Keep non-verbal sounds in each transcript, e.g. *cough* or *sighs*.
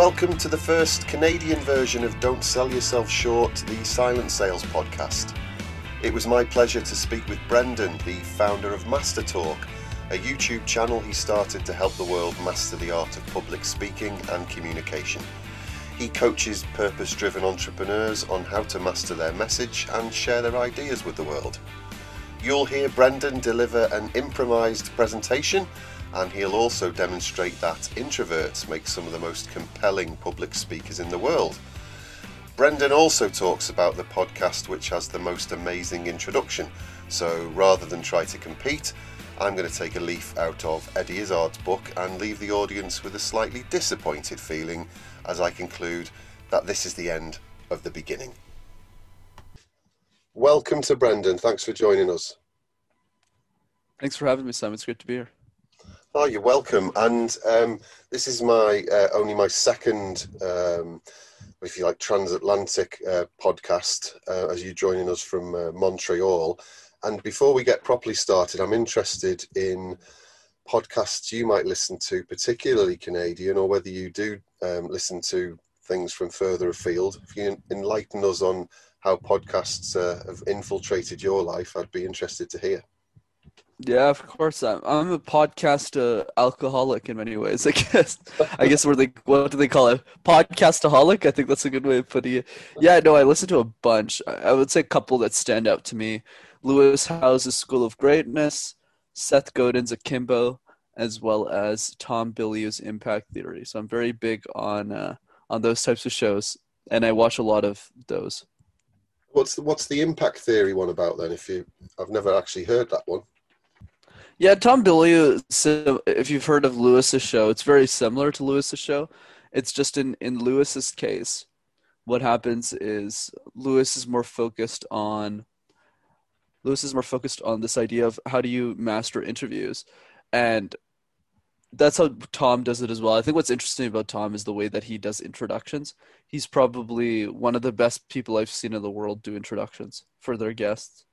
Welcome to the first Canadian version of Don't Sell Yourself Short, the Silent Sales podcast. It was my pleasure to speak with Brendan, the founder of Master Talk, a YouTube channel he started to help the world master the art of public speaking and communication. He coaches purpose driven entrepreneurs on how to master their message and share their ideas with the world. You'll hear Brendan deliver an improvised presentation and he'll also demonstrate that introverts make some of the most compelling public speakers in the world. Brendan also talks about the podcast which has the most amazing introduction, so rather than try to compete, I'm going to take a leaf out of Eddie Izzard's book and leave the audience with a slightly disappointed feeling as I conclude that this is the end of the beginning. Welcome to Brendan. Thanks for joining us. Thanks for having me, Sam. It's great to be here. Oh, you're welcome. And um, this is my uh, only my second, um, if you like, transatlantic uh, podcast uh, as you joining us from uh, Montreal. And before we get properly started, I'm interested in podcasts you might listen to, particularly Canadian, or whether you do um, listen to things from further afield. If you enlighten us on how podcasts uh, have infiltrated your life, I'd be interested to hear. Yeah, of course. I'm, I'm a podcast uh, alcoholic in many ways. I *laughs* guess. I guess what do they call it? Podcastaholic. I think that's a good way of putting it. Yeah, no, I listen to a bunch. I would say a couple that stand out to me: Lewis Howes' School of Greatness, Seth Godin's Akimbo, as well as Tom Bilyeu's Impact Theory. So I'm very big on uh, on those types of shows, and I watch a lot of those. What's the, what's the Impact Theory one about then? If you, I've never actually heard that one. Yeah, Tom Bilyeu. So uh, if you've heard of Lewis's show, it's very similar to Lewis's show. It's just in in Lewis's case, what happens is Lewis is more focused on. Lewis is more focused on this idea of how do you master interviews, and that's how Tom does it as well. I think what's interesting about Tom is the way that he does introductions. He's probably one of the best people I've seen in the world do introductions for their guests.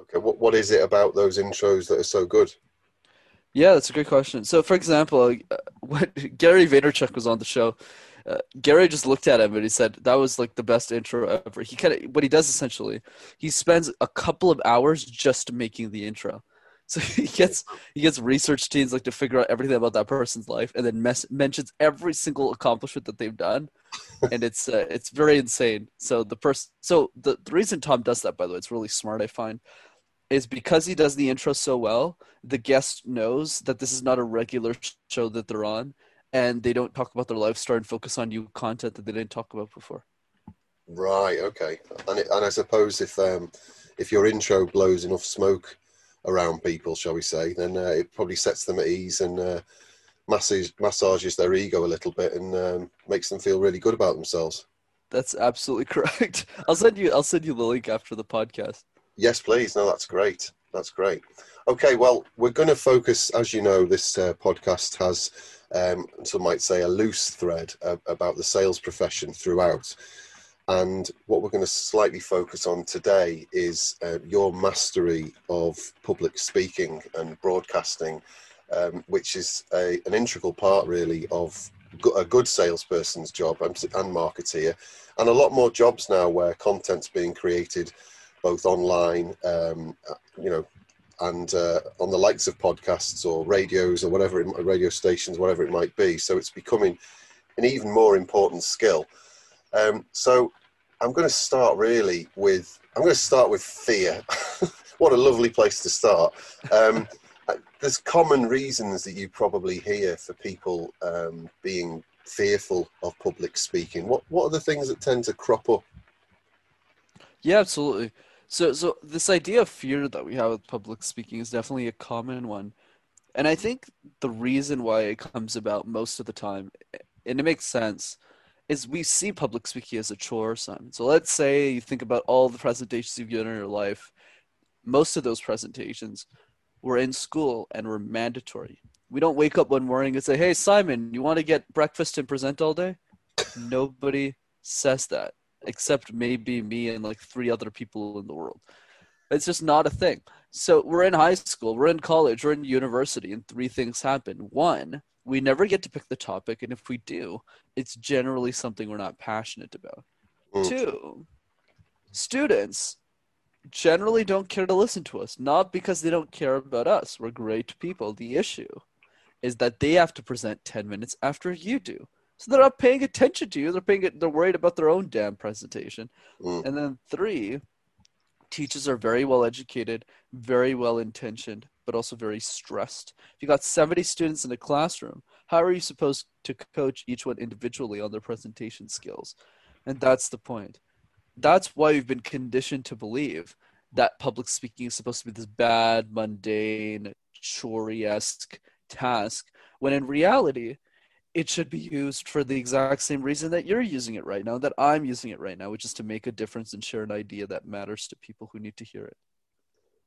Okay, what what is it about those intros that are so good? Yeah, that's a great question. So, for example, uh, *laughs* when Gary Vaynerchuk was on the show, uh, Gary just looked at him and he said that was like the best intro ever. He kind of what he does essentially, he spends a couple of hours just making the intro. So *laughs* he gets he gets research teams like to figure out everything about that person's life, and then mes- mentions every single accomplishment that they've done, *laughs* and it's uh, it's very insane. So the person, so the the reason Tom does that, by the way, it's really smart. I find is because he does the intro so well, the guest knows that this is not a regular show that they're on, and they don't talk about their life story and focus on new content that they didn't talk about before. Right. Okay. And it, and I suppose if um, if your intro blows enough smoke around people, shall we say, then uh, it probably sets them at ease and uh, massages massages their ego a little bit and um, makes them feel really good about themselves. That's absolutely *laughs* correct. I'll send you I'll send you the link after the podcast. Yes, please. No, that's great. That's great. Okay, well, we're going to focus, as you know, this uh, podcast has, um, some might say, a loose thread uh, about the sales profession throughout. And what we're going to slightly focus on today is uh, your mastery of public speaking and broadcasting, um, which is a, an integral part, really, of a good salesperson's job and, and marketeer. And a lot more jobs now where content's being created both online, um, you know, and uh, on the likes of podcasts or radios or whatever, it, radio stations, whatever it might be. So it's becoming an even more important skill. Um, so I'm going to start really with I'm going to start with fear. *laughs* what a lovely place to start. Um, there's common reasons that you probably hear for people um, being fearful of public speaking. What what are the things that tend to crop up? Yeah, absolutely. So, so this idea of fear that we have with public speaking is definitely a common one, and I think the reason why it comes about most of the time, and it makes sense, is we see public speaking as a chore, Simon. So let's say you think about all the presentations you've given in your life. Most of those presentations were in school and were mandatory. We don't wake up one morning and say, "Hey, Simon, you want to get breakfast and present all day?" Nobody says that except maybe me and like three other people in the world. It's just not a thing. So we're in high school, we're in college, we're in university, and three things happen. One, we never get to pick the topic, and if we do, it's generally something we're not passionate about. Mm. Two, students generally don't care to listen to us, not because they don't care about us. We're great people. The issue is that they have to present 10 minutes after you do. So they're not paying attention to you. They're paying they're worried about their own damn presentation. Mm. And then three, teachers are very well educated, very well intentioned, but also very stressed. If you got 70 students in a classroom, how are you supposed to coach each one individually on their presentation skills? And that's the point. That's why we've been conditioned to believe that public speaking is supposed to be this bad, mundane, chore esque task, when in reality, it should be used for the exact same reason that you're using it right now, that I'm using it right now, which is to make a difference and share an idea that matters to people who need to hear it.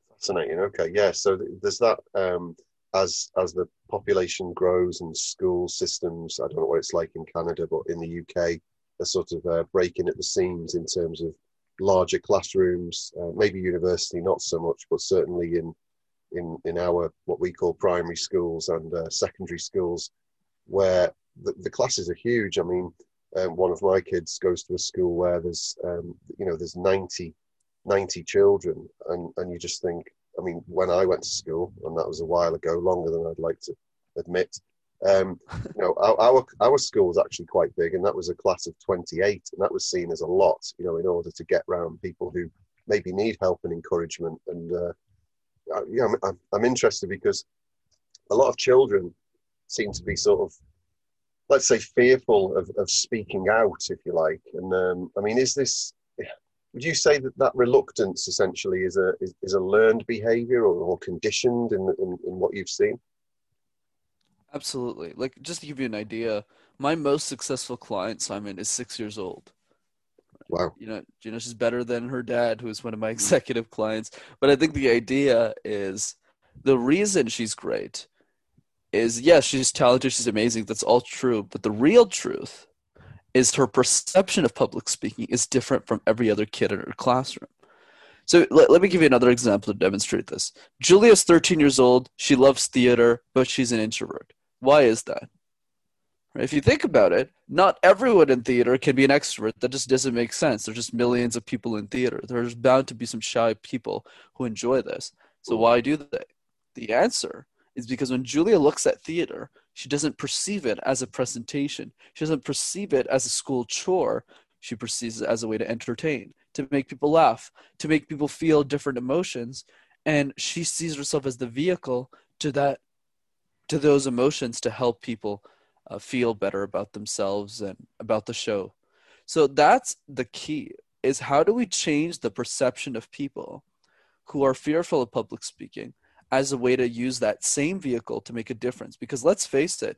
Fascinating. Okay, yeah. So there's that. Um, as as the population grows and school systems, I don't know what it's like in Canada, but in the UK, are sort of uh, breaking at the seams in terms of larger classrooms. Uh, maybe university, not so much, but certainly in in in our what we call primary schools and uh, secondary schools, where the, the, classes are huge. I mean, um, one of my kids goes to a school where there's um, you know there's 90, 90 children, and and you just think. I mean, when I went to school, and that was a while ago, longer than I'd like to admit. Um, you know, our, our, our school was actually quite big, and that was a class of 28, and that was seen as a lot. You know, in order to get around people who maybe need help and encouragement. And uh, yeah, I'm, I'm interested because a lot of children seem to be sort of, let's say, fearful of, of speaking out, if you like. And um, I mean, is this? Would you say that that reluctance essentially is a is, is a learned behaviour or, or conditioned in, in in what you've seen? Absolutely. Like just to give you an idea, my most successful client, Simon, is six years old. Wow. You know, you know, she's better than her dad, who is one of my *laughs* executive clients. But I think the idea is the reason she's great is yes, she's talented, she's amazing. That's all true. But the real truth is her perception of public speaking is different from every other kid in her classroom. So let, let me give you another example to demonstrate this. Julia's 13 years old. She loves theater, but she's an introvert. Why is that? If you think about it, not everyone in theater can be an extrovert. That just doesn't make sense. There's just millions of people in theater. There's bound to be some shy people who enjoy this. So why do they? The answer is because when Julia looks at theater, she doesn't perceive it as a presentation. She doesn't perceive it as a school chore. She perceives it as a way to entertain, to make people laugh, to make people feel different emotions. And she sees herself as the vehicle to that to those emotions to help people uh, feel better about themselves and about the show. So that's the key is how do we change the perception of people who are fearful of public speaking as a way to use that same vehicle to make a difference because let's face it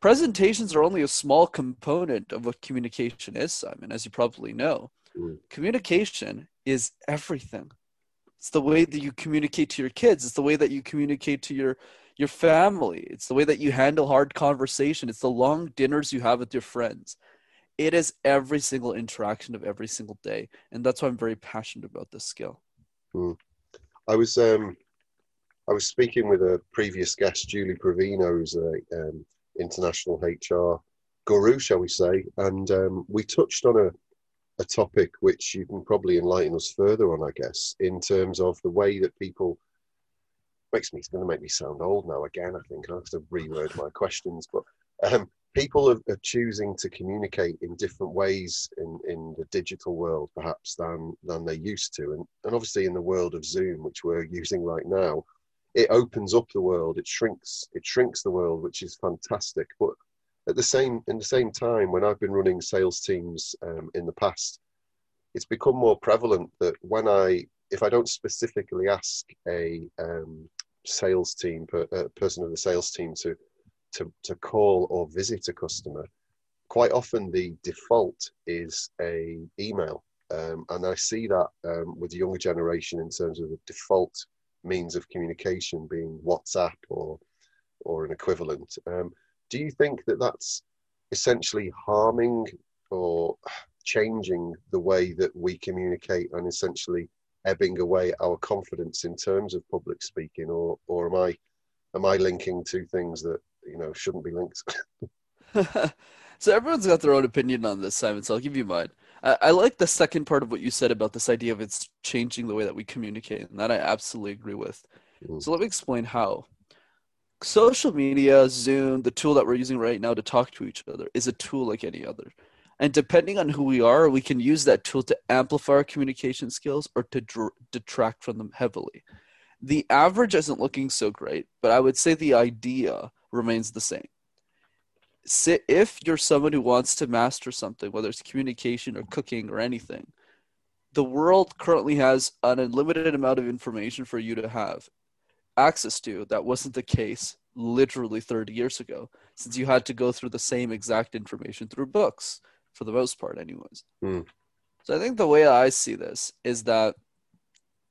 presentations are only a small component of what communication is simon as you probably know mm. communication is everything it's the way that you communicate to your kids it's the way that you communicate to your your family. It's the way that you handle hard conversation. It's the long dinners you have with your friends. It is every single interaction of every single day, and that's why I'm very passionate about this skill. Hmm. I was um, I was speaking with a previous guest, Julie Provino, who's an um, international HR guru, shall we say, and um, we touched on a a topic which you can probably enlighten us further on, I guess, in terms of the way that people makes me it's going to make me sound old now again. I think I have to reword my questions, but um, people are, are, choosing to communicate in different ways in, in the digital world, perhaps than than they used to, and and obviously in the world of Zoom, which we're *laughs* using right now, it opens up the world. It shrinks it shrinks the world, which is fantastic. But at the same in the same time, when I've been running sales teams um, in the past, it's become more prevalent that when I if I don't specifically ask a um, sales team, a person of the sales team to, to, to call or visit a customer, quite often the default is a email. Um, and I see that um, with the younger generation in terms of the default means of communication being WhatsApp or or an equivalent. Um, do you think that that's essentially harming or changing the way that we communicate and essentially ebbing away our confidence in terms of public speaking, or or am I am I linking two things that you know shouldn't be linked. *laughs* so everyone's got their own opinion on this, Simon. So I'll give you mine. I, I like the second part of what you said about this idea of it's changing the way that we communicate, and that I absolutely agree with. Mm. So let me explain how. Social media, Zoom, the tool that we're using right now to talk to each other, is a tool like any other. And depending on who we are, we can use that tool to amplify our communication skills or to dr- detract from them heavily. The average isn't looking so great, but I would say the idea remains the same if you're someone who wants to master something, whether it's communication or cooking or anything, the world currently has an unlimited amount of information for you to have access to. That wasn't the case literally 30 years ago, since you had to go through the same exact information through books, for the most part, anyways. Mm. So I think the way I see this is that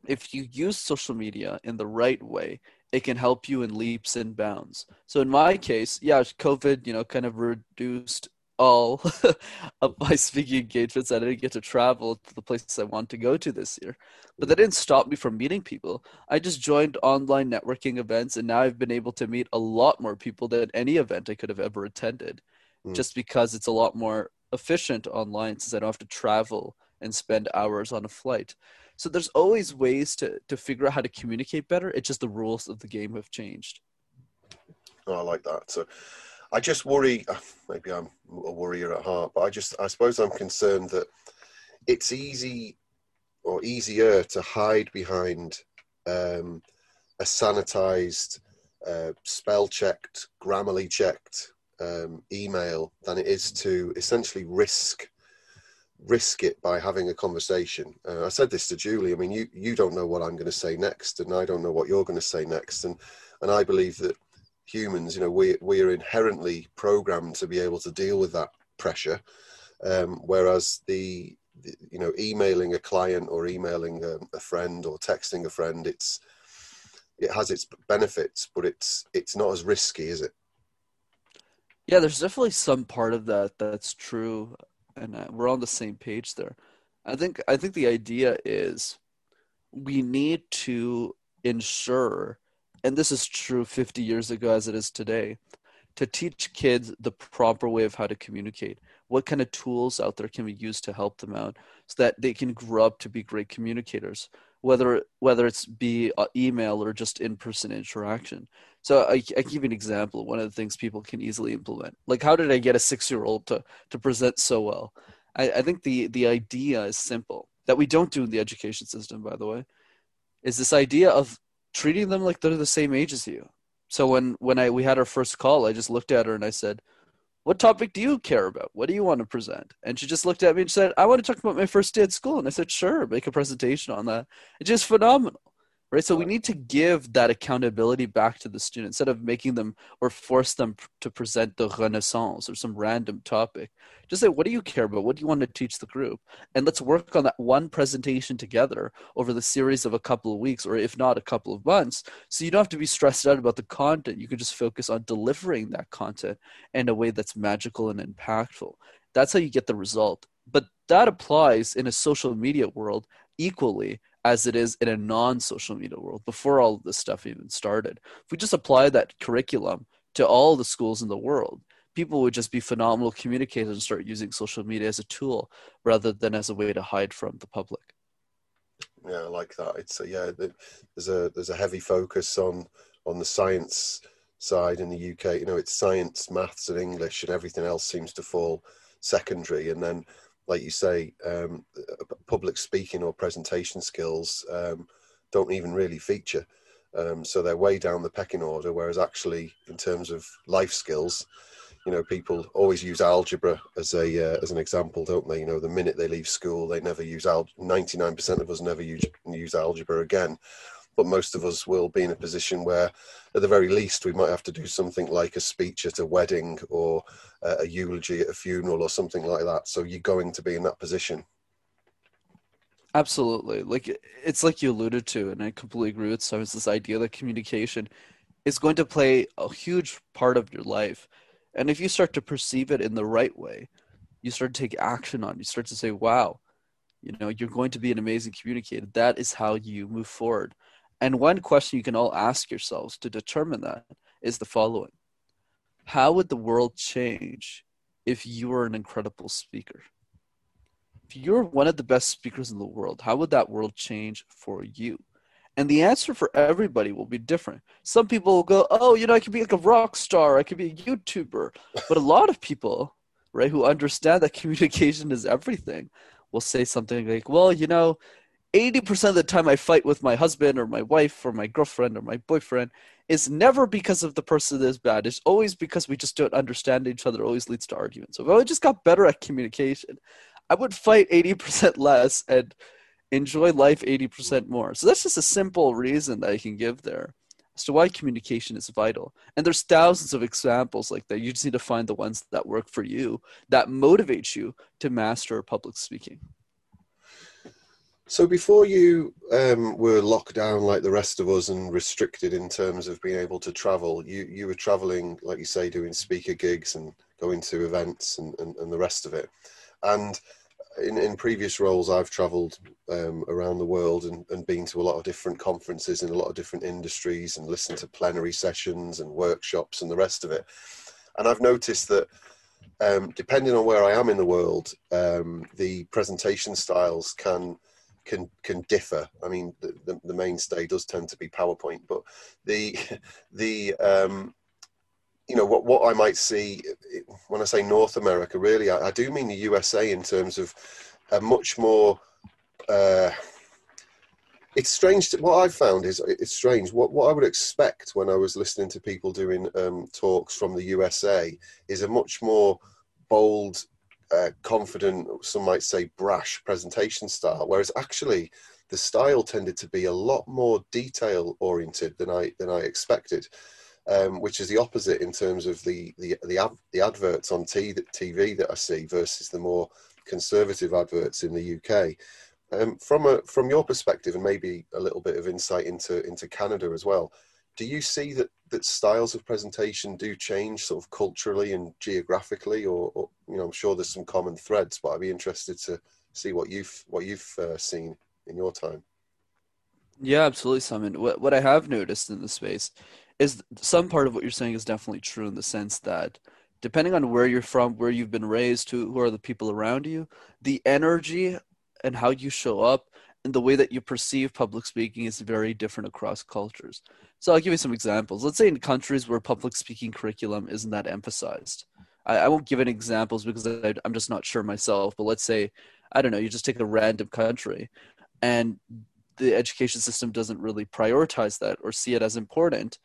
if you use social media in the right way, it can help you in leaps and bounds. So in my case, yeah, COVID, you know, kind of reduced all *laughs* of my speaking engagements. I didn't get to travel to the places I want to go to this year. But that didn't stop me from meeting people. I just joined online networking events and now I've been able to meet a lot more people than any event I could have ever attended. Mm. Just because it's a lot more efficient online since I don't have to travel and spend hours on a flight. So there's always ways to to figure out how to communicate better. It's just the rules of the game have changed. Oh, I like that. So I just worry. Uh, maybe I'm a worrier at heart, but I just I suppose I'm concerned that it's easy or easier to hide behind um, a sanitized, uh, spell checked, grammarly checked um, email than it is to essentially risk risk it by having a conversation. Uh, I said this to Julie. I mean, you you don't know what I'm going to say next, and I don't know what you're going to say next, and and I believe that humans, you know, we we are inherently programmed to be able to deal with that pressure, um, whereas the, you know emailing a client or emailing a, a friend or texting a friend, it's it has its benefits, but it's it's not as risky, is it? Yeah, there's definitely some part of that that's true and uh, we're on the same page there. I think I think the idea is we need to ensure, and this is true 50 years ago as it is today, to teach kids the proper way of how to communicate. What kind of tools out there can we use to help them out so that they can grow up to be great communicators? Whether whether it's be uh, email or just in-person interaction. So I, I give you an example. One of the things people can easily implement, like how did I get a six-year-old to to present so well? I, I think the the idea is simple that we don't do in the education system, by the way, is this idea of treating them like they're the same age as you. So when when I we had our first call, I just looked at her and I said, "What topic do you care about? What do you want to present?" And she just looked at me and said, "I want to talk about my first day at school." And I said, "Sure, make a presentation on that." It's just phenomenal right? So we need to give that accountability back to the student instead of making them or force them to present the renaissance or some random topic. Just say what do you care about? What do you want to teach the group? And let's work on that one presentation together over the series of a couple of weeks or if not a couple of months so you don't have to be stressed out about the content. You can just focus on delivering that content in a way that's magical and impactful. That's how you get the result. But that applies in a social media world equally as it is in a non-social media world before all of this stuff even started. If we just apply that curriculum to all the schools in the world, people would just be phenomenal communicators and start using social media as a tool rather than as a way to hide from the public. Yeah, I like that. It's a, yeah, there's a there's a heavy focus on on the science side in the UK. You know, it's science, maths, and English, and everything else seems to fall secondary. And then like you say, um, public speaking or presentation skills um, don't even really feature. Um, so they're way down the pecking order. Whereas actually, in terms of life skills, you know, people always use algebra as a uh, as an example, don't they? You know, the minute they leave school, they never use al. Ninety nine percent of us never use use algebra again but most of us will be in a position where, at the very least, we might have to do something like a speech at a wedding or uh, a eulogy at a funeral or something like that. So you're going to be in that position. Absolutely. Like it's like you alluded to, and I completely agree with so It's this idea that communication is going to play a huge part of your life. And if you start to perceive it in the right way, you start to take action on, it. you start to say, wow, you know, you're going to be an amazing communicator. That is how you move forward. And one question you can all ask yourselves to determine that is the following how would the world change if you were an incredible speaker? If you're one of the best speakers in the world, how would that world change for you? And the answer for everybody will be different. Some people will go, oh, you know, I could be like a rock star, I could be a YouTuber. But a lot of people, right, who understand that *laughs* communication is everything, will say something like, well, you know, 80% of the time I fight with my husband or my wife or my girlfriend or my boyfriend is never because of the person that is bad. It's always because we just don't understand each other. It always leads to arguments. So if I just got better at communication, I would fight 80% less and enjoy life 80% more. So that's just a simple reason that I can give there as to why communication is vital. And there's thousands of examples like that. You just need to find the ones that work for you, that motivate you to master public speaking. So before you um, were locked down like the rest of us and restricted in terms of being able to travel, you, you were traveling, like you say, doing speaker gigs and going to events and, and, and the rest of it. And in, in previous roles, I've traveled um, around the world and, and been to a lot of different conferences in a lot of different industries and listened to plenary sessions and workshops and the rest of it. And I've noticed that um, depending on where I am in the world, um, the presentation styles can can can differ. I mean, the, the, the, mainstay does tend to be PowerPoint, but the *laughs* the um, you know what what I might see when I say North America, really, I, I do mean the USA in terms of a much more. Uh, it's strange. To, what I've found is it's strange. What what I would expect when I was listening to people doing um, talks from the USA is a much more bold confident, some might say brash presentation style, whereas actually the style tended to be a lot more detail oriented than I than I expected, um, which is the opposite in terms of the the the, the adverts on TV that I see versus the more conservative adverts in the UK. Um, from a from your perspective, and maybe a little bit of insight into into Canada as well, do you see that that styles of presentation do change sort of culturally and geographically? Or, or, you know i'm sure there's some common threads but i'd be interested to see what you've what you've uh, seen in your time. Yeah absolutely simon. What, what i have noticed in the space is some part of what you're saying is definitely true in the sense that depending on where you're from where you've been raised who, who are the people around you the energy and how you show up and the way that you perceive public speaking is very different across cultures. So I'll give you some examples. Let's say in countries where public speaking curriculum isn't that emphasized. I, I won't give any examples because I, I'm just not sure myself. But let's say, I don't know, you just take a random country, and the education system doesn't really prioritize that or see it as important.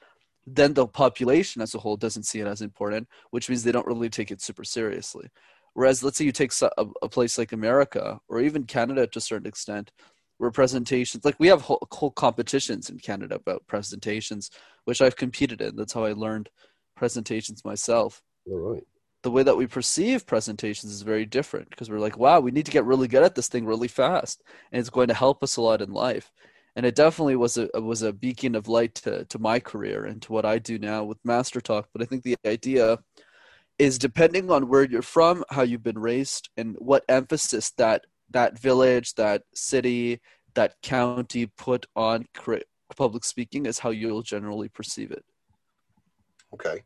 Then the population as a whole doesn't see it as important, which means they don't really take it super seriously. Whereas, let's say you take a, a place like America or even Canada to a certain extent, where presentations like we have whole, whole competitions in Canada about presentations, which I've competed in. That's how I learned presentations myself. All right. The way that we perceive presentations is very different because we're like, wow, we need to get really good at this thing really fast, and it's going to help us a lot in life. And it definitely was a was a beacon of light to to my career and to what I do now with Master Talk. But I think the idea is depending on where you're from, how you've been raised, and what emphasis that that village, that city, that county put on public speaking is how you'll generally perceive it. Okay.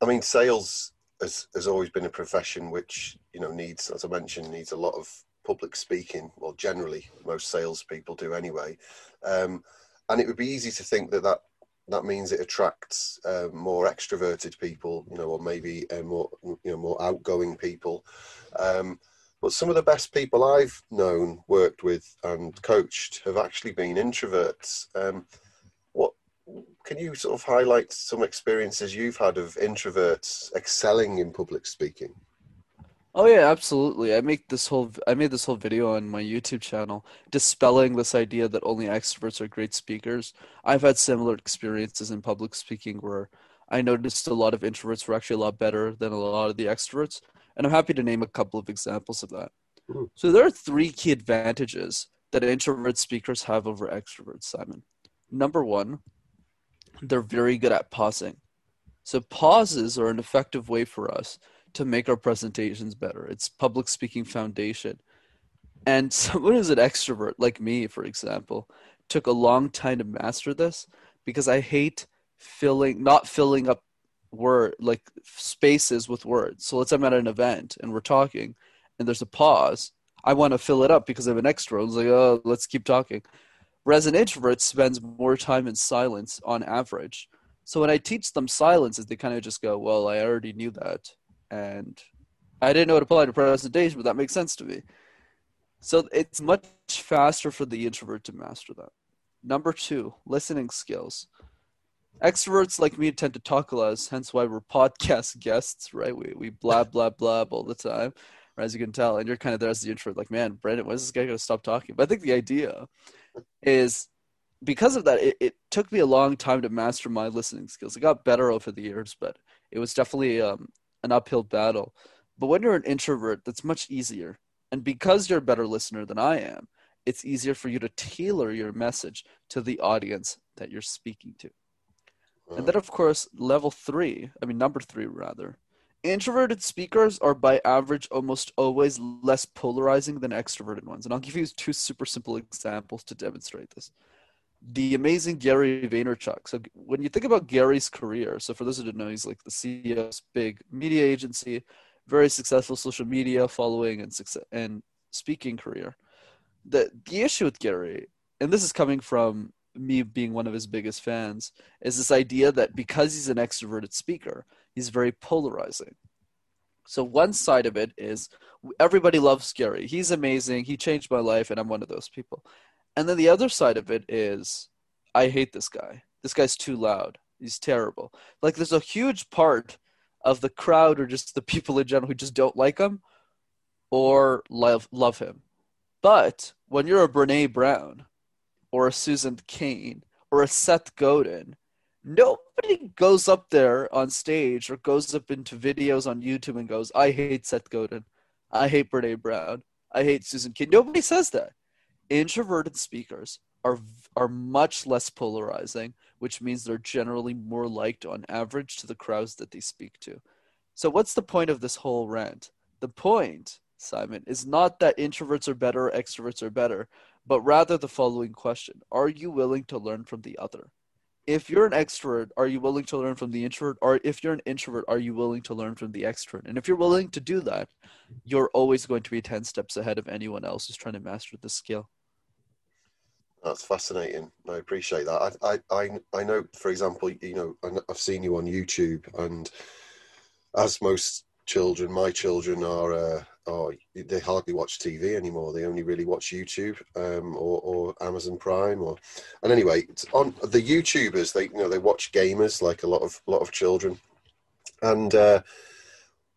I mean, sales has, has always been a profession which, you know, needs, as I mentioned, needs a lot of public speaking. Well, generally, most salespeople do anyway. Um, and it would be easy to think that that, that means it attracts uh, more extroverted people, you know, or maybe uh, more, you know, more outgoing people. Um, but some of the best people I've known, worked with, and coached have actually been introverts. Um, what can you sort of highlight some experiences you've had of introverts excelling in public speaking? Oh yeah, absolutely. I make this whole I made this whole video on my YouTube channel dispelling this idea that only extroverts are great speakers. I've had similar experiences in public speaking where I noticed a lot of introverts were actually a lot better than a lot of the extroverts. And I'm happy to name a couple of examples of that. Mm-hmm. So there are three key advantages that introvert speakers have over extroverts, Simon. Number one, they're very good at pausing. So pauses are an effective way for us to make our presentations better. It's public speaking foundation. And *laughs* someone who's an extrovert, like me, for example, took a long time to master this because I hate filling not filling up word like spaces with words. So let's say I'm at an event and we're talking and there's a pause. I want to fill it up because I'm an extrovert. It's like, oh, let's keep talking. Whereas an introvert spends more time in silence on average. So when I teach them silences, they kind of just go, well, I already knew that. And I didn't know it applied to presentation, but that makes sense to me. So it's much faster for the introvert to master that. Number two, listening skills. Extroverts like me tend to talk a less, hence why we're podcast guests, right? We we blab *laughs* blab blab all the time, as you can tell. And you're kind of there as the introvert, like, man, Brandon, when is this guy gonna stop talking? But I think the idea is because of that, it, it took me a long time to master my listening skills. It got better over the years, but it was definitely um, an uphill battle. But when you're an introvert, that's much easier. And because you're a better listener than I am, it's easier for you to tailor your message to the audience that you're speaking to. And then, of course, level three, I mean, number three, rather. Introverted speakers are, by average, almost always less polarizing than extroverted ones. And I'll give you two super simple examples to demonstrate this. The amazing Gary Vaynerchuk. So, when you think about Gary's career, so for those who don't know, he's like the CEO of big media agency, very successful social media following and success and speaking career. The the issue with Gary, and this is coming from me being one of his biggest fans, is this idea that because he's an extroverted speaker, he's very polarizing. So one side of it is everybody loves Gary. He's amazing. He changed my life, and I'm one of those people. And then the other side of it is I hate this guy. This guy's too loud. He's terrible. Like there's a huge part of the crowd or just the people in general who just don't like him or love love him. But when you're a Brene Brown or a Susan Cain or a Seth Godin, nobody goes up there on stage or goes up into videos on YouTube and goes, I hate Seth Godin. I hate Brene Brown. I hate Susan Cain. Nobody says that. Introverted speakers are are much less polarizing, which means they're generally more liked on average to the crowds that they speak to. So what's the point of this whole rant? The point, Simon, is not that introverts are better or extroverts are better, but rather the following question Are you willing to learn from the other? If you're an extrovert, are you willing to learn from the introvert? Or if you're an introvert, are you willing to learn from the extrovert? And if you're willing to do that, you're always going to be 10 steps ahead of anyone else who's trying to master this skill. That's fascinating. I appreciate that. I, I, I know, for example, you know, I've seen you on YouTube, and as most children, my children are, uh, are they hardly watch TV anymore. They only really watch YouTube um, or, or Amazon Prime, or and anyway, on the YouTubers, they you know they watch gamers like a lot of lot of children, and. Uh,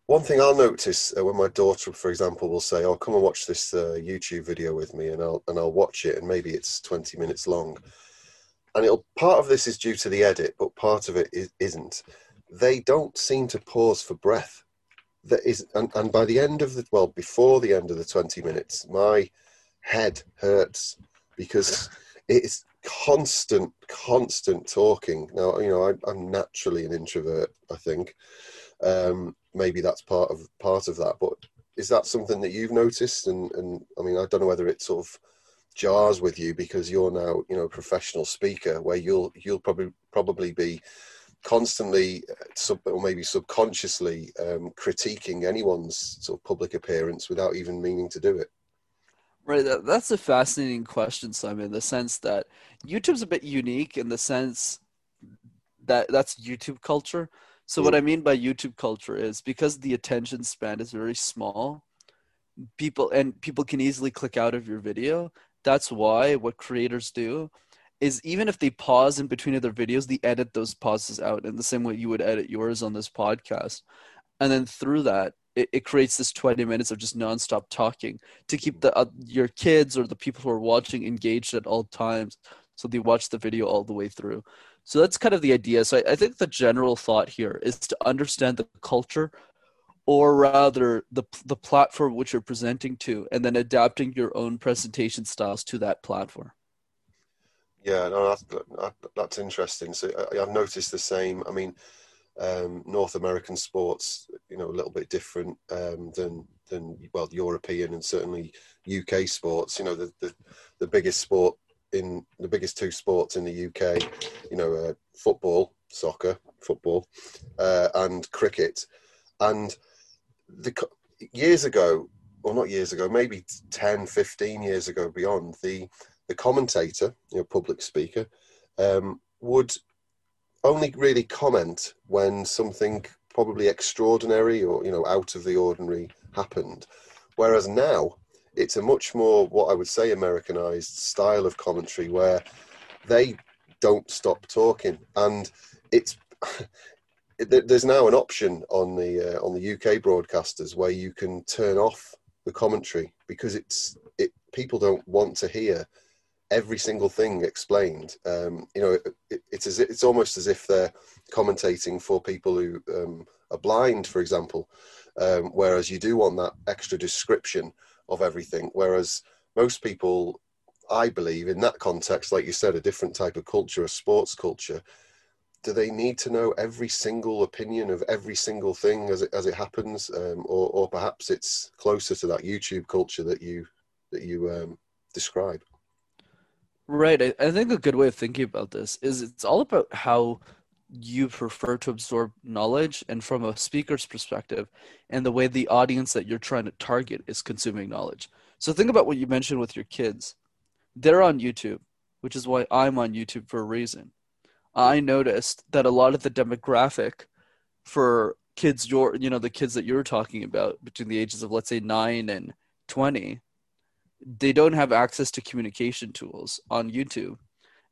one thing I'll notice uh, when my daughter, for example, will say, "Oh, come and watch this uh, YouTube video with me," and I'll and I'll watch it, and maybe it's twenty minutes long, and it'll part of this is due to the edit, but part of it is, isn't. They don't seem to pause for breath. That is, and, and by the end of the well, before the end of the twenty minutes, my head hurts because it's constant, constant talking. Now, you know, I, I'm naturally an introvert, I think. Um, maybe that's part of part of that. But is that something that you've noticed? And and I mean, I don't know whether it sort of jars with you because you're now you know a professional speaker where you'll you'll probably probably be constantly uh, sub, or maybe subconsciously um, critiquing anyone's sort of public appearance without even meaning to do it. Right that's a fascinating question simon in the sense that youtube's a bit unique in the sense that that's youtube culture. So what I mean by YouTube culture is because the attention span is very small, people and people can easily click out of your video. That's why what creators do is even if they pause in between other videos, they edit those pauses out in the same way you would edit yours on this podcast. And then through that, it, it creates this 20 minutes of just nonstop talking to keep the uh, your kids or the people who are watching engaged at all times so they watch the video all the way through so that's kind of the idea. So I, I think the general thought here is to understand the culture, or rather the the platform which you're presenting to, and then adapting your own presentation styles to that platform. Yeah, no, that's, that's interesting. So I, have noticed the same. I mean, um, North American sports, you know, a little bit different um, than than well European and certainly UK sports. You know, the the, the biggest sport in the biggest two sports in the UK, you know, uh, football, soccer, football, uh, and cricket. And the years ago, or not years ago, maybe 10, 15 years ago, beyond the the commentator, you know, public speaker, um, would only really comment when something probably extraordinary or you know out of the ordinary happened. Whereas now it's a much more what I would say Americanized style of commentary where they don't stop talking, and it's *laughs* there's now an option on the uh, on the UK broadcasters where you can turn off the commentary because it's it people don't want to hear every single thing explained. Um, you know, it, it's as it's almost as if they're commentating for people who um, are blind, for example. Um, whereas you do want that extra description of everything. Whereas most people, I believe, in that context, like you said, a different type of culture, a sports culture, do they need to know every single opinion of every single thing as it as it happens, um, or or perhaps it's closer to that YouTube culture that you that you um, describe? Right. I, I think a good way of thinking about this is it's all about how you prefer to absorb knowledge and from a speaker's perspective and the way the audience that you're trying to target is consuming knowledge. So think about what you mentioned with your kids. They're on YouTube, which is why I'm on YouTube for a reason. I noticed that a lot of the demographic for kids your you know the kids that you're talking about between the ages of let's say 9 and 20 they don't have access to communication tools on YouTube.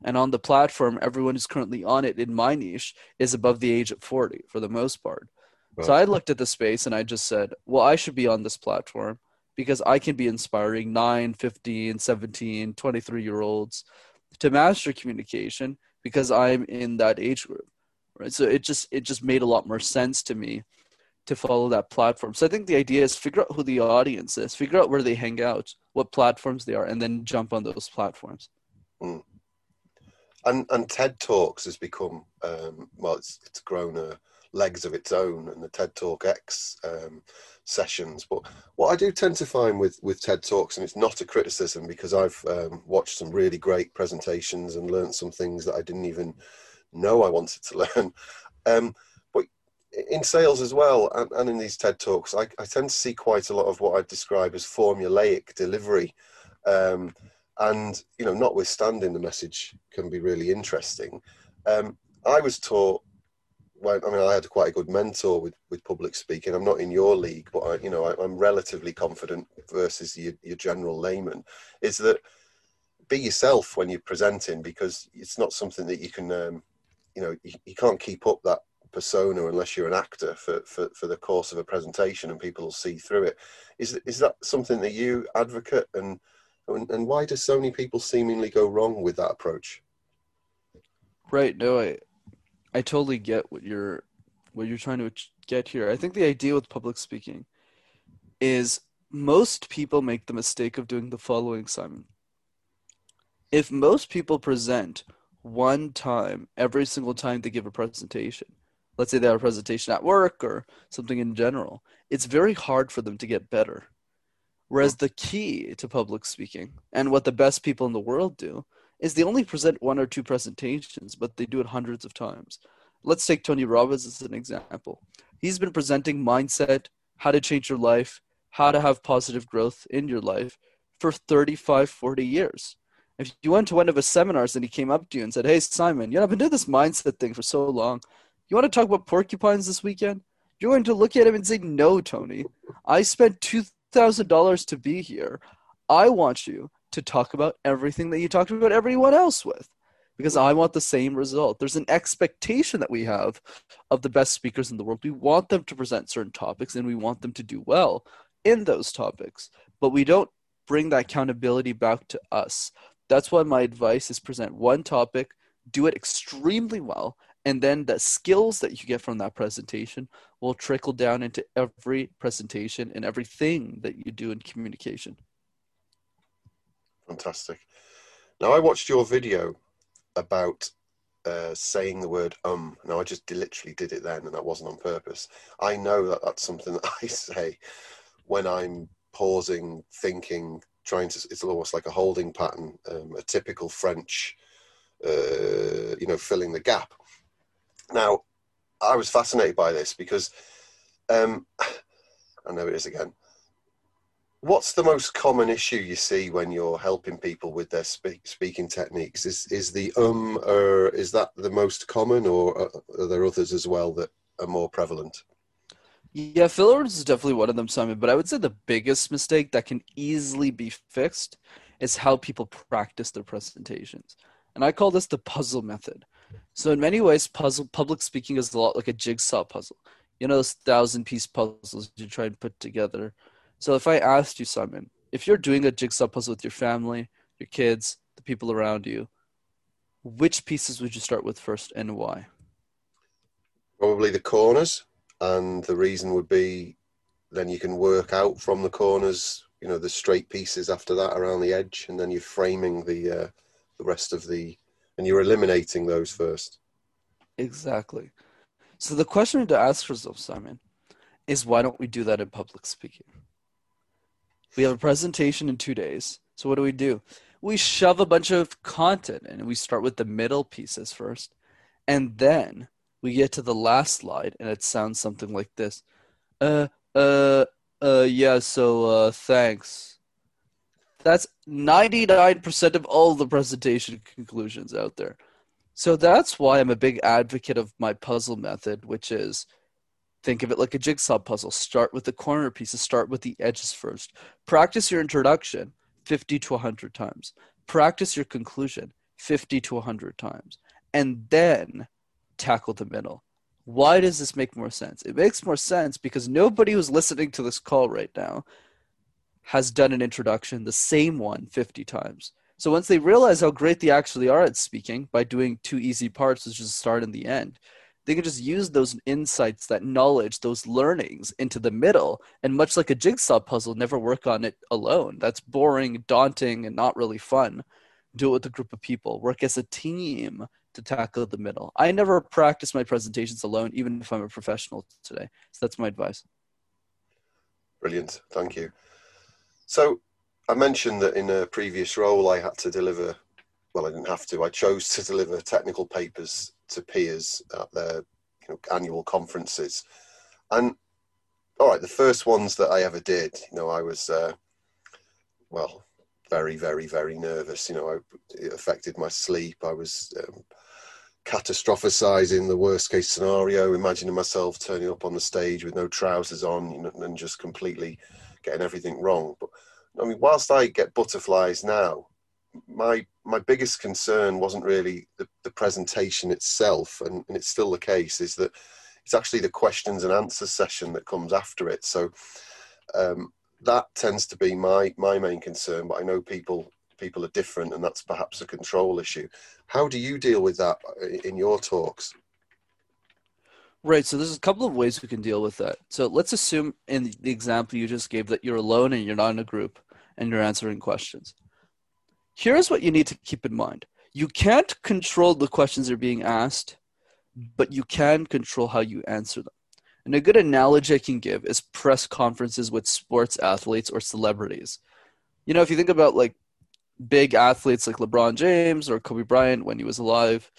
And on the platform, everyone who's currently on it in my niche is above the age of 40 for the most part. Right. So I looked at the space and I just said, well, I should be on this platform because I can be inspiring 9, 15, 17, 23 year olds to master communication because I'm in that age group. Right. So it just it just made a lot more sense to me to follow that platform. So I think the idea is figure out who the audience is, figure out where they hang out, what platforms they are, and then jump on those platforms. Mm. And and TED Talks has become um, well, it's it's grown uh, legs of its own, and the TED Talk X um, sessions. But what I do tend to find with with TED Talks, and it's not a criticism because I've um, watched some really great presentations and learned some things that I didn't even know I wanted to *laughs* learn. In sales as well and, and in these TED Talks, I, I, tend to see quite a lot of what I describe as formulaic delivery. Um, and, you know, notwithstanding the message can be really interesting. Um, I was taught when, I mean, I had quite a good mentor with, with public speaking. I'm not in your league, but I, you know, I, am relatively confident versus your, your general layman is that be yourself when you're presenting because it's not something that you can, um, you know, you, you can't keep up that persona unless you're an actor for, for, for the course of a presentation and people will see through it. Is, is that something that you advocate and, and, and why do so many people seemingly go wrong with that approach? Right. No, I, I totally get what you're, what you're trying to get here. I think the idea with public speaking is most people make the mistake of doing the following, Simon. If most people present one time every single time they give a presentation, let's say they have a presentation at work or something in general, it's very hard for them to get better. Whereas the key to public speaking and what the best people in the world do is they only present one or two presentations, but they do it hundreds of times. Let's take Tony Robbins as an example. He's been presenting mindset, how to change your life, how to have positive growth in your life for 35, 40 years. If you went to one of his seminars and he came up to you and said, Hey, Simon, you know, I've been doing this mindset thing for so long. You want to talk about porcupines this weekend? You're going to look at him and say, No, Tony. I spent $2,000 to be here. I want you to talk about everything that you talked about everyone else with because I want the same result. There's an expectation that we have of the best speakers in the world. We want them to present certain topics and we want them to do well in those topics, but we don't bring that accountability back to us. That's why my advice is present one topic, do it extremely well, and then the skills that you get from that presentation will trickle down into every presentation and everything that you do in communication fantastic now i watched your video about uh, saying the word um now i just literally did it then and that wasn't on purpose i know that that's something *laughs* that i say when i'm pausing thinking trying to. It's almost like a holding pattern, um, a typical French, uh, you know, filling the gap. Now, I was fascinated by this because um, *sighs* I know it is again. What's the most common issue you see when you're helping people with their speak, speaking techniques? Is is the um or is that the most common, or are there others as well that are more prevalent? Yeah, fillers is definitely one of them, Simon. But I would say the biggest mistake that can easily be fixed is how people practice their presentations, and I call this the puzzle method. So in many ways, puzzle public speaking is a lot like a jigsaw puzzle. You know those thousand piece puzzles you try and put together so if I asked you, Simon, if you're doing a jigsaw puzzle with your family, your kids, the people around you, which pieces would you start with first and why? Probably the corners, and the reason would be then you can work out from the corners, you know, the straight pieces after that around the edge, and then you're framing the uh, the rest of the, and you're eliminating those first. Exactly. So the question to ask yourself, Simon, is why don't we do that in public speaking? We have a presentation in two days. So what do we do? We shove a bunch of content and we start with the middle pieces first. And then we get to the last slide and it sounds something like this. Uh uh uh yeah, so uh thanks. That's 99% of all the presentation conclusions out there. So that's why I'm a big advocate of my puzzle method, which is Think of it like a jigsaw puzzle. Start with the corner pieces, start with the edges first. Practice your introduction 50 to 100 times. Practice your conclusion 50 to 100 times. And then tackle the middle. Why does this make more sense? It makes more sense because nobody who's listening to this call right now has done an introduction, the same one 50 times. So once they realize how great they actually are at speaking by doing two easy parts, which is the start and the end, they can just use those insights, that knowledge, those learnings into the middle. And much like a jigsaw puzzle, never work on it alone. That's boring, daunting, and not really fun. Do it with a group of people. Work as a team to tackle the middle. I never practice my presentations alone, even if I'm a professional today. So that's my advice. Brilliant. Thank you. So I mentioned that in a previous role, I had to deliver, well, I didn't have to, I chose to deliver technical papers to peers at their you know, annual conferences. And all right, the first ones that I ever did, you know, I was, uh, well, very, very, very nervous. You know, I, it affected my sleep. I was um, catastrophizing the worst case scenario, imagining myself turning up on the stage with no trousers on you know, and just completely getting everything wrong. But I mean, whilst I get butterflies now, my my biggest concern wasn't really the, the presentation itself, and, and it's still the case, is that it's actually the questions and answers session that comes after it. So um, that tends to be my my main concern. But I know people people are different, and that's perhaps a control issue. How do you deal with that in your talks? Right. So there's a couple of ways we can deal with that. So let's assume in the example you just gave that you're alone and you're not in a group and you're answering questions here's what you need to keep in mind you can't control the questions that are being asked, but you can control how you answer them. And a good analogy I can give is press conferences with sports athletes or celebrities. You know, if you think about like big athletes like LeBron James or Kobe Bryant when he was alive,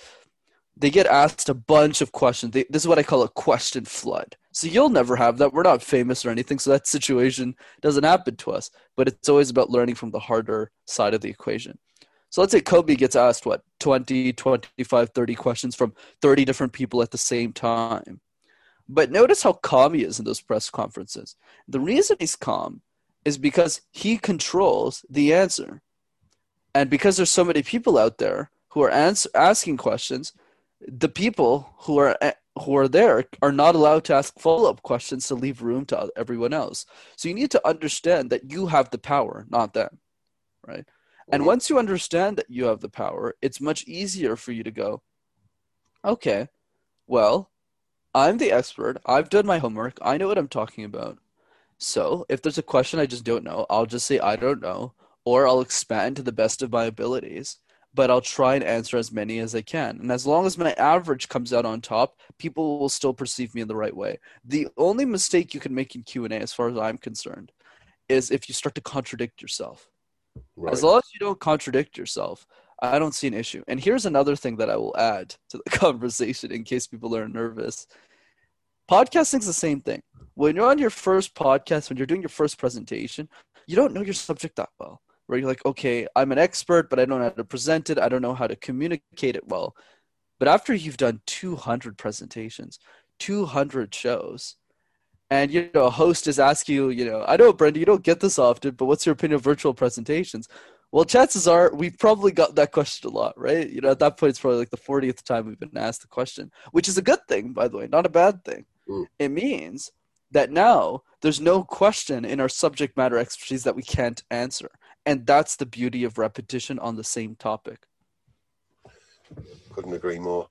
they get asked a bunch of questions. They, this is what I call a question flood. So you'll never have that. We're not famous or anything, so that situation doesn't happen to us. But it's always about learning from the harder side of the equation. So let's say Kobe gets asked what 20, 25, 30 questions from 30 different people at the same time. But notice how calm he is in those press conferences. The reason he's calm is because he controls the answer. And because there's so many people out there who are ans- asking questions, the people who are eh, who are there are not allowed to ask follow-up questions to leave room to everyone else. So you need to understand that you have the power not them right? And once you understand that you have the power it's much easier for you to go okay well i'm the expert. I've done my homework. I know what i'm talking about. So if there's a question i just don't know i'll just say i don't know or i'll expand to the best of my abilities but I'll try and answer as many as I can. And as long as my average comes out on top, people will still perceive me in the right way. The only mistake you can make in Q&A as far as I'm concerned is if you start to contradict yourself. Right. As long as you don't contradict yourself, I don't see an issue. And here's another thing that I will add to the *laughs* conversation in case people are nervous. Podcasting's the same thing. When you're on your first podcast, when you're doing your first presentation, you don't know your subject that well. Where you're like, okay, I'm an expert, but I don't know how to present it. I don't know how to communicate it well. But after you've done 200 presentations, 200 shows, and you know a host is asking you you know i know Brendan you don't get this often but what's your opinion of virtual presentations well chances are we've probably got that question a lot right you know at that point it's probably like the 40th time we've been asked the question which is a good thing by the way not a bad thing mm. it means that now there's no question in our subject matter expertise that we can't answer and that's the beauty of repetition on the same topic couldn't agree more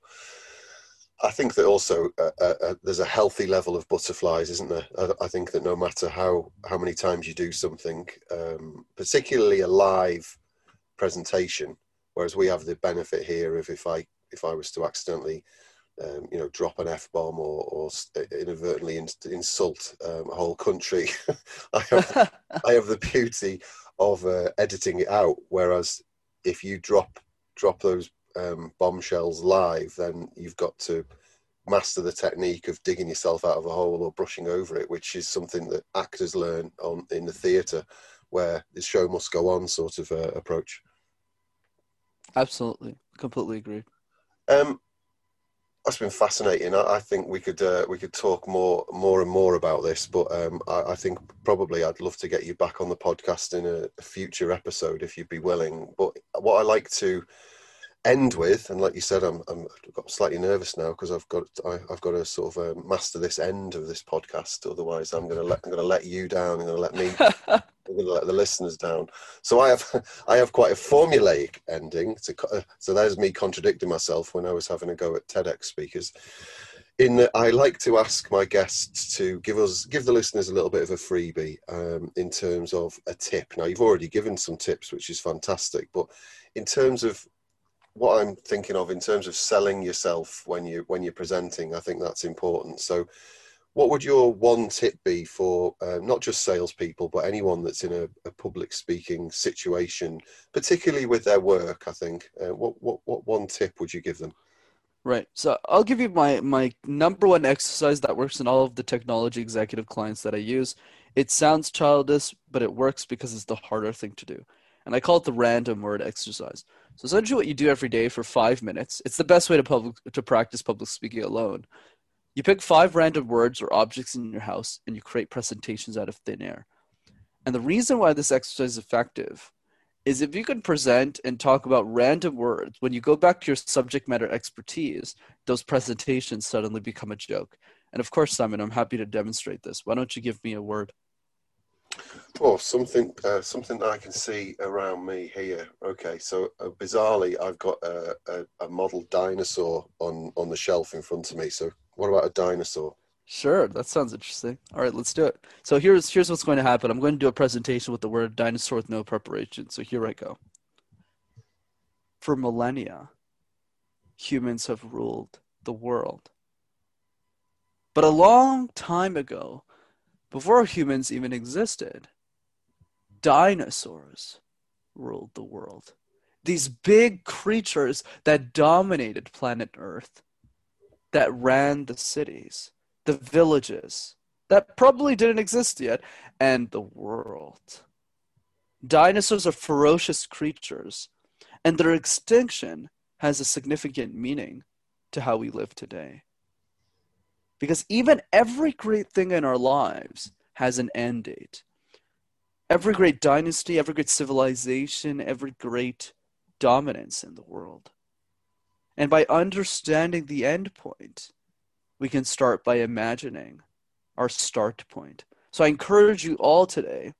I think that also uh, uh, uh, there's a healthy level of butterflies, isn't there? I, I, think that no matter how how many times you do something, um, particularly a live presentation, whereas we have the benefit here of if I if I was to accidentally, um, you know, drop an f bomb or, or inadvertently in, insult um, a whole country, *laughs* I have *laughs* I have the beauty of uh, editing it out. Whereas if you drop drop those um, bombshells live, then you've got to master the technique of digging yourself out of a hole or brushing over it, which is something that actors learn on in the theatre, where the show must go on sort of uh, approach. Absolutely, completely agree. Um, that's been fascinating. I, I think we could uh, we could talk more more and more about this, but um, I, I, think probably I'd love to get you back on the podcast in a, a future episode if you'd be willing. But what I like to end with, and like you said, I'm I'm got slightly nervous now because I've got I, have got to sort of uh, master this end of this podcast. Otherwise, I'm gonna let I'm gonna let you down. I'm gonna let me. *laughs* I'm gonna let the listeners down. So I have *laughs* I have quite a formulaic ending. To, uh, so there's me contradicting myself when I was having a go at TEDx speakers. In that I like to ask my guests to give us give the listeners a little bit of a freebie um, in terms of a tip. Now you've already given some tips, which is fantastic, but in terms of what I'm thinking of in terms of selling yourself when you when you're presenting. I think that's important. So, what would your one tip be for uh, not just salespeople, but anyone that's in a, a, public speaking situation, particularly with their work? I think. Uh, what what what one tip would you give them? Right. So I'll give you my my number one exercise that works in all of the technology executive clients that I use. It sounds childish, but it works because it's the harder thing to do. And I call it the random word exercise. So essentially, what you do every day for five minutes, it's the best way to public to practice public speaking alone. You pick five random words or objects in your house, and you create presentations out of thin air. And the reason why this exercise is effective is if you can present and talk about random words, when you go back to your subject matter expertise, those presentations suddenly become a joke. And of course, Simon, I'm happy to demonstrate this. Why don't you give me a word? Oh, something uh, something that I can see around me here. Okay, so uh, bizarrely, I've got a, a, a, model dinosaur on on the shelf in front of me. So, what about a dinosaur? Sure, that sounds interesting. All right, let's do it. So here's here's what's going to happen. I'm going to do a presentation with the word dinosaur with no preparation. So here I go. For millennia, humans have ruled the world. But a long time ago, before humans even existed, dinosaurs ruled the world. These big creatures that dominated planet Earth, that ran the cities, the villages, that probably didn't exist yet, and the world. Dinosaurs are ferocious creatures, and their extinction has a significant meaning to how we live today. Because even every great thing in our lives has an end date. Every great dynasty, every great civilization, every great dominance in the world. And by understanding the end point, we can start by imagining our start point. So I encourage you all today,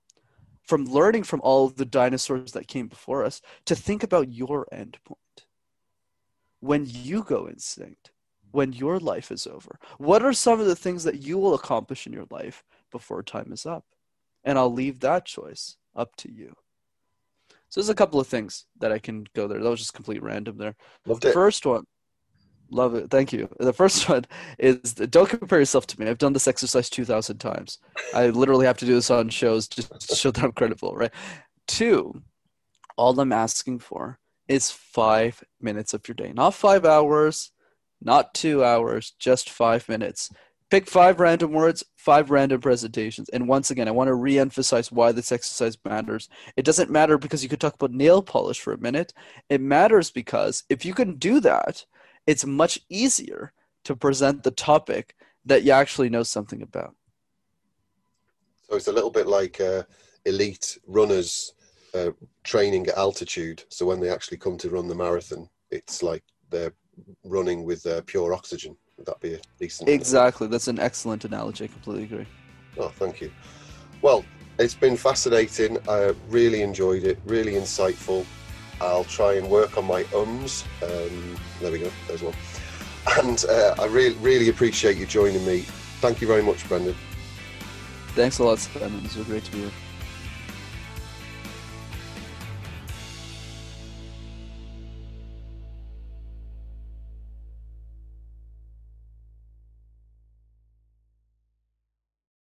from learning from all of the dinosaurs that came before us, to think about your end point. When you go extinct, when your life is over? What are some of the things that you will accomplish in your life before time is up? And I'll leave that choice up to you. So there's a couple of things that I can go there. That was just complete random there. Loved it. First one, love it. Thank you. The first *laughs* one is don't compare yourself to me. I've done this exercise 2,000 times. I literally have to do this on shows just to show that I'm credible, right? Two, All I'm asking for is five minutes of your day, not five hours, not two hours, just five minutes. Pick five random words, five random presentations. And once again, I want to re emphasize why this exercise matters. It doesn't matter because you could talk about nail polish for a minute. It matters because if you can do that, it's much easier to present the topic that you actually know something about. So it's a little bit like uh, elite runners uh, training at altitude. So when they actually come to run the marathon, it's like they're running with uh, pure oxygen. Would that be a decent? Exactly. That's an excellent analogy. I completely agree. Oh, thank you. Well, it's been fascinating. I really enjoyed it. Really insightful. I'll try and work on my ums. Um, there we go. There's one. And uh, I really, really appreciate you joining me. Thank you very much, Brendan. Thanks a lot, Simon. It was great to be here.